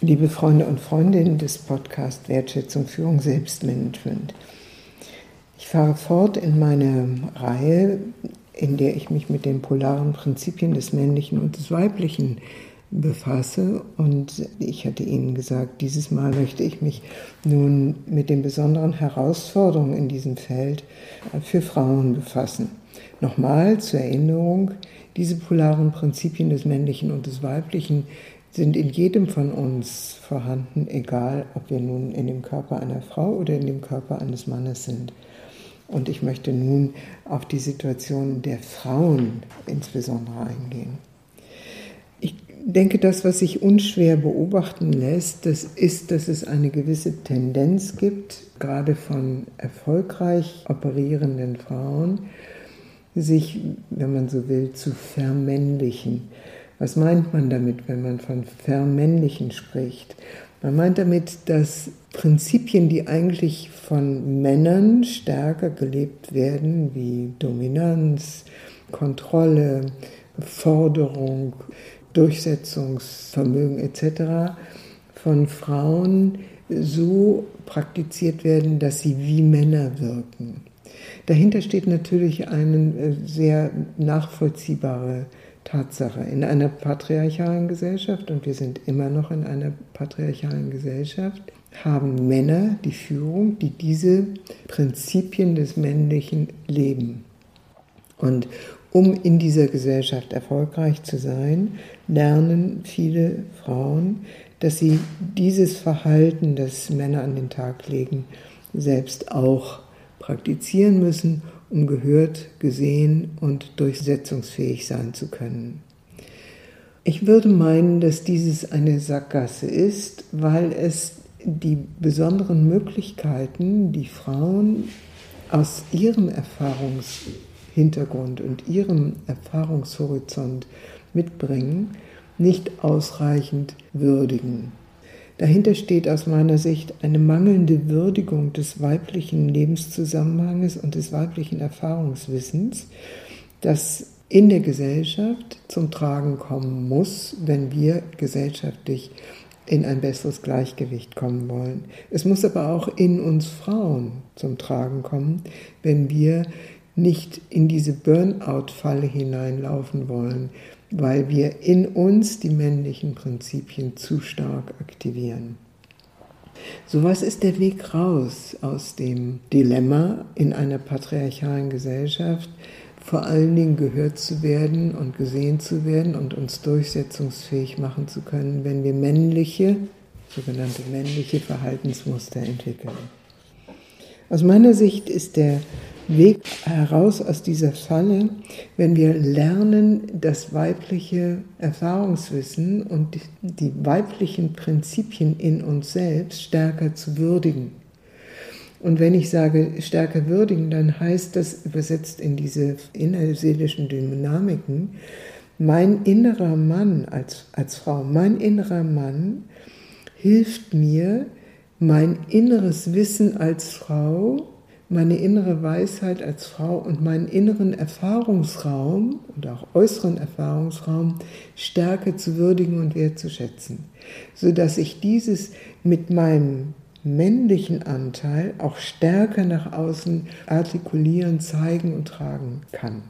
Liebe Freunde und Freundinnen des Podcasts Wertschätzung, Führung, Selbstmanagement. Ich fahre fort in meine Reihe, in der ich mich mit den polaren Prinzipien des Männlichen und des Weiblichen befasse. Und ich hatte Ihnen gesagt, dieses Mal möchte ich mich nun mit den besonderen Herausforderungen in diesem Feld für Frauen befassen. Nochmal zur Erinnerung, diese polaren Prinzipien des Männlichen und des Weiblichen sind in jedem von uns vorhanden, egal ob wir nun in dem Körper einer Frau oder in dem Körper eines Mannes sind. Und ich möchte nun auf die Situation der Frauen insbesondere eingehen. Ich denke, das, was sich unschwer beobachten lässt, das ist, dass es eine gewisse Tendenz gibt, gerade von erfolgreich operierenden Frauen, sich, wenn man so will, zu vermännlichen. Was meint man damit, wenn man von Vermännlichen spricht? Man meint damit, dass Prinzipien, die eigentlich von Männern stärker gelebt werden, wie Dominanz, Kontrolle, Forderung, Durchsetzungsvermögen etc., von Frauen so praktiziert werden, dass sie wie Männer wirken. Dahinter steht natürlich eine äh, sehr nachvollziehbare Tatsache. In einer patriarchalen Gesellschaft, und wir sind immer noch in einer patriarchalen Gesellschaft, haben Männer die Führung, die diese Prinzipien des Männlichen leben. Und um in dieser Gesellschaft erfolgreich zu sein, lernen viele Frauen, dass sie dieses Verhalten, das Männer an den Tag legen, selbst auch praktizieren müssen um gehört, gesehen und durchsetzungsfähig sein zu können. Ich würde meinen, dass dieses eine Sackgasse ist, weil es die besonderen Möglichkeiten, die Frauen aus ihrem Erfahrungshintergrund und ihrem Erfahrungshorizont mitbringen, nicht ausreichend würdigen. Dahinter steht aus meiner Sicht eine mangelnde Würdigung des weiblichen Lebenszusammenhanges und des weiblichen Erfahrungswissens, das in der Gesellschaft zum Tragen kommen muss, wenn wir gesellschaftlich in ein besseres Gleichgewicht kommen wollen. Es muss aber auch in uns Frauen zum Tragen kommen, wenn wir nicht in diese Burnout-Falle hineinlaufen wollen, weil wir in uns die männlichen Prinzipien zu stark aktivieren. So was ist der Weg raus aus dem Dilemma in einer patriarchalen Gesellschaft, vor allen Dingen gehört zu werden und gesehen zu werden und uns durchsetzungsfähig machen zu können, wenn wir männliche, sogenannte männliche Verhaltensmuster entwickeln. Aus meiner Sicht ist der Weg heraus aus dieser Falle, wenn wir lernen, das weibliche Erfahrungswissen und die weiblichen Prinzipien in uns selbst stärker zu würdigen. Und wenn ich sage stärker würdigen, dann heißt das übersetzt in diese innerseelischen Dynamiken, mein innerer Mann als, als Frau, mein innerer Mann hilft mir, mein inneres Wissen als Frau meine innere Weisheit als Frau und meinen inneren Erfahrungsraum und auch äußeren Erfahrungsraum stärker zu würdigen und wertzuschätzen, sodass ich dieses mit meinem männlichen Anteil auch stärker nach außen artikulieren, zeigen und tragen kann.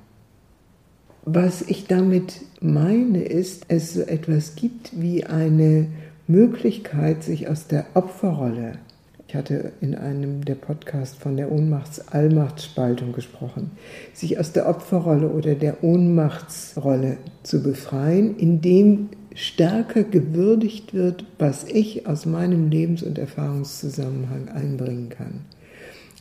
Was ich damit meine, ist, es so etwas gibt wie eine Möglichkeit, sich aus der Opferrolle ich hatte in einem der Podcasts von der Ohnmachts-Allmachtsspaltung gesprochen. Sich aus der Opferrolle oder der Ohnmachtsrolle zu befreien, indem stärker gewürdigt wird, was ich aus meinem Lebens- und Erfahrungszusammenhang einbringen kann.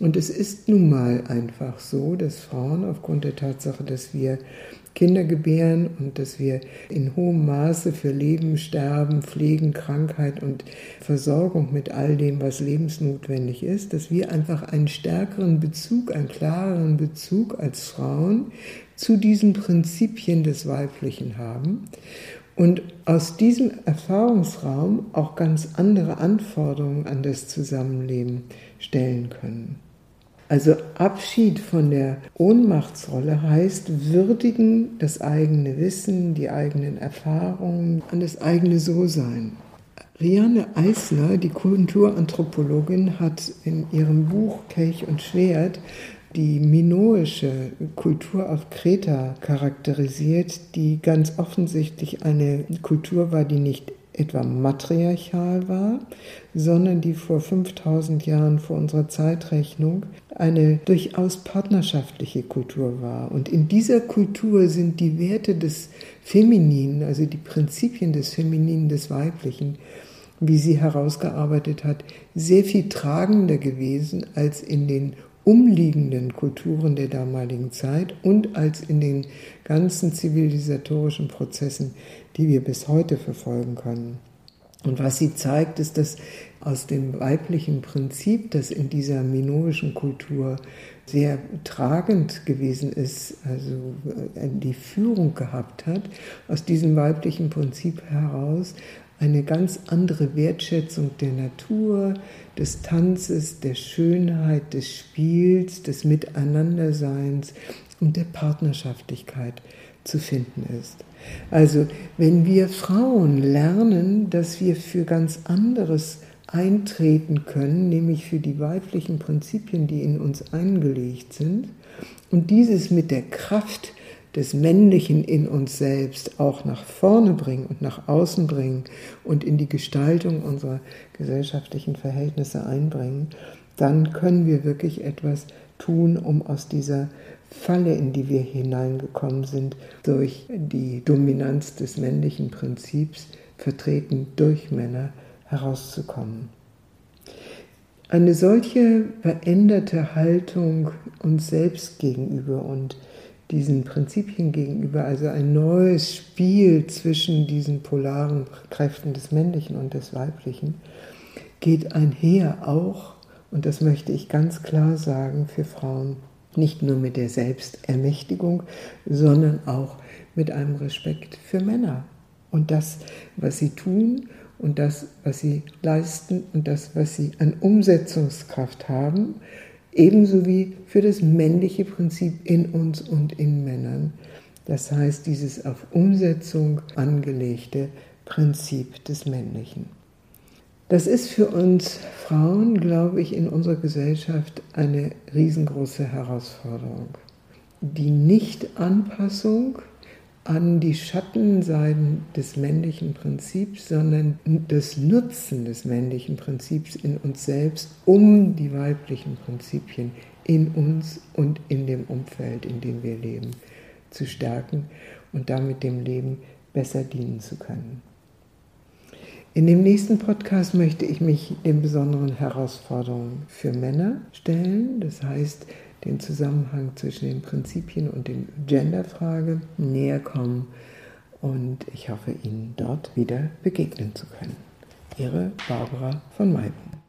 Und es ist nun mal einfach so, dass Frauen aufgrund der Tatsache, dass wir Kinder gebären und dass wir in hohem Maße für Leben, Sterben, Pflegen, Krankheit und Versorgung mit all dem, was lebensnotwendig ist, dass wir einfach einen stärkeren Bezug, einen klareren Bezug als Frauen zu diesen Prinzipien des Weiblichen haben und aus diesem Erfahrungsraum auch ganz andere Anforderungen an das Zusammenleben stellen können. Also Abschied von der Ohnmachtsrolle heißt würdigen das eigene Wissen, die eigenen Erfahrungen und das eigene So-Sein. Rianne Eisler, die Kulturanthropologin, hat in ihrem Buch Kelch und Schwert die minoische Kultur auf Kreta charakterisiert, die ganz offensichtlich eine Kultur war, die nicht etwa matriarchal war, sondern die vor 5000 Jahren vor unserer Zeitrechnung eine durchaus partnerschaftliche Kultur war. Und in dieser Kultur sind die Werte des Femininen, also die Prinzipien des Femininen, des Weiblichen, wie sie herausgearbeitet hat, sehr viel tragender gewesen als in den umliegenden Kulturen der damaligen Zeit und als in den ganzen zivilisatorischen Prozessen, die wir bis heute verfolgen können. Und was sie zeigt, ist, dass aus dem weiblichen Prinzip, das in dieser minoischen Kultur sehr tragend gewesen ist, also äh, die Führung gehabt hat, aus diesem weiblichen Prinzip heraus eine ganz andere Wertschätzung der Natur, des Tanzes, der Schönheit, des Spiels, des Miteinanderseins und der Partnerschaftlichkeit zu finden ist. Also wenn wir Frauen lernen, dass wir für ganz anderes eintreten können, nämlich für die weiblichen Prinzipien, die in uns eingelegt sind, und dieses mit der Kraft des Männlichen in uns selbst auch nach vorne bringen und nach außen bringen und in die Gestaltung unserer gesellschaftlichen Verhältnisse einbringen, dann können wir wirklich etwas tun, um aus dieser Falle, in die wir hineingekommen sind, durch die Dominanz des männlichen Prinzips, vertreten durch Männer, herauszukommen. Eine solche veränderte Haltung uns selbst gegenüber und diesen Prinzipien gegenüber, also ein neues Spiel zwischen diesen polaren Kräften des Männlichen und des Weiblichen, geht einher auch, und das möchte ich ganz klar sagen für Frauen, nicht nur mit der Selbstermächtigung, sondern auch mit einem Respekt für Männer und das, was sie tun und das, was sie leisten und das, was sie an Umsetzungskraft haben ebenso wie für das männliche Prinzip in uns und in Männern. Das heißt, dieses auf Umsetzung angelegte Prinzip des Männlichen. Das ist für uns Frauen, glaube ich, in unserer Gesellschaft eine riesengroße Herausforderung. Die Nichtanpassung an die Schattenseiten des männlichen Prinzips, sondern das Nutzen des männlichen Prinzips in uns selbst, um die weiblichen Prinzipien in uns und in dem Umfeld, in dem wir leben, zu stärken und damit dem Leben besser dienen zu können. In dem nächsten Podcast möchte ich mich den besonderen Herausforderungen für Männer stellen. Das heißt, den Zusammenhang zwischen den Prinzipien und der Genderfrage näher kommen und ich hoffe, Ihnen dort wieder begegnen zu können. Ihre Barbara von Maibaum.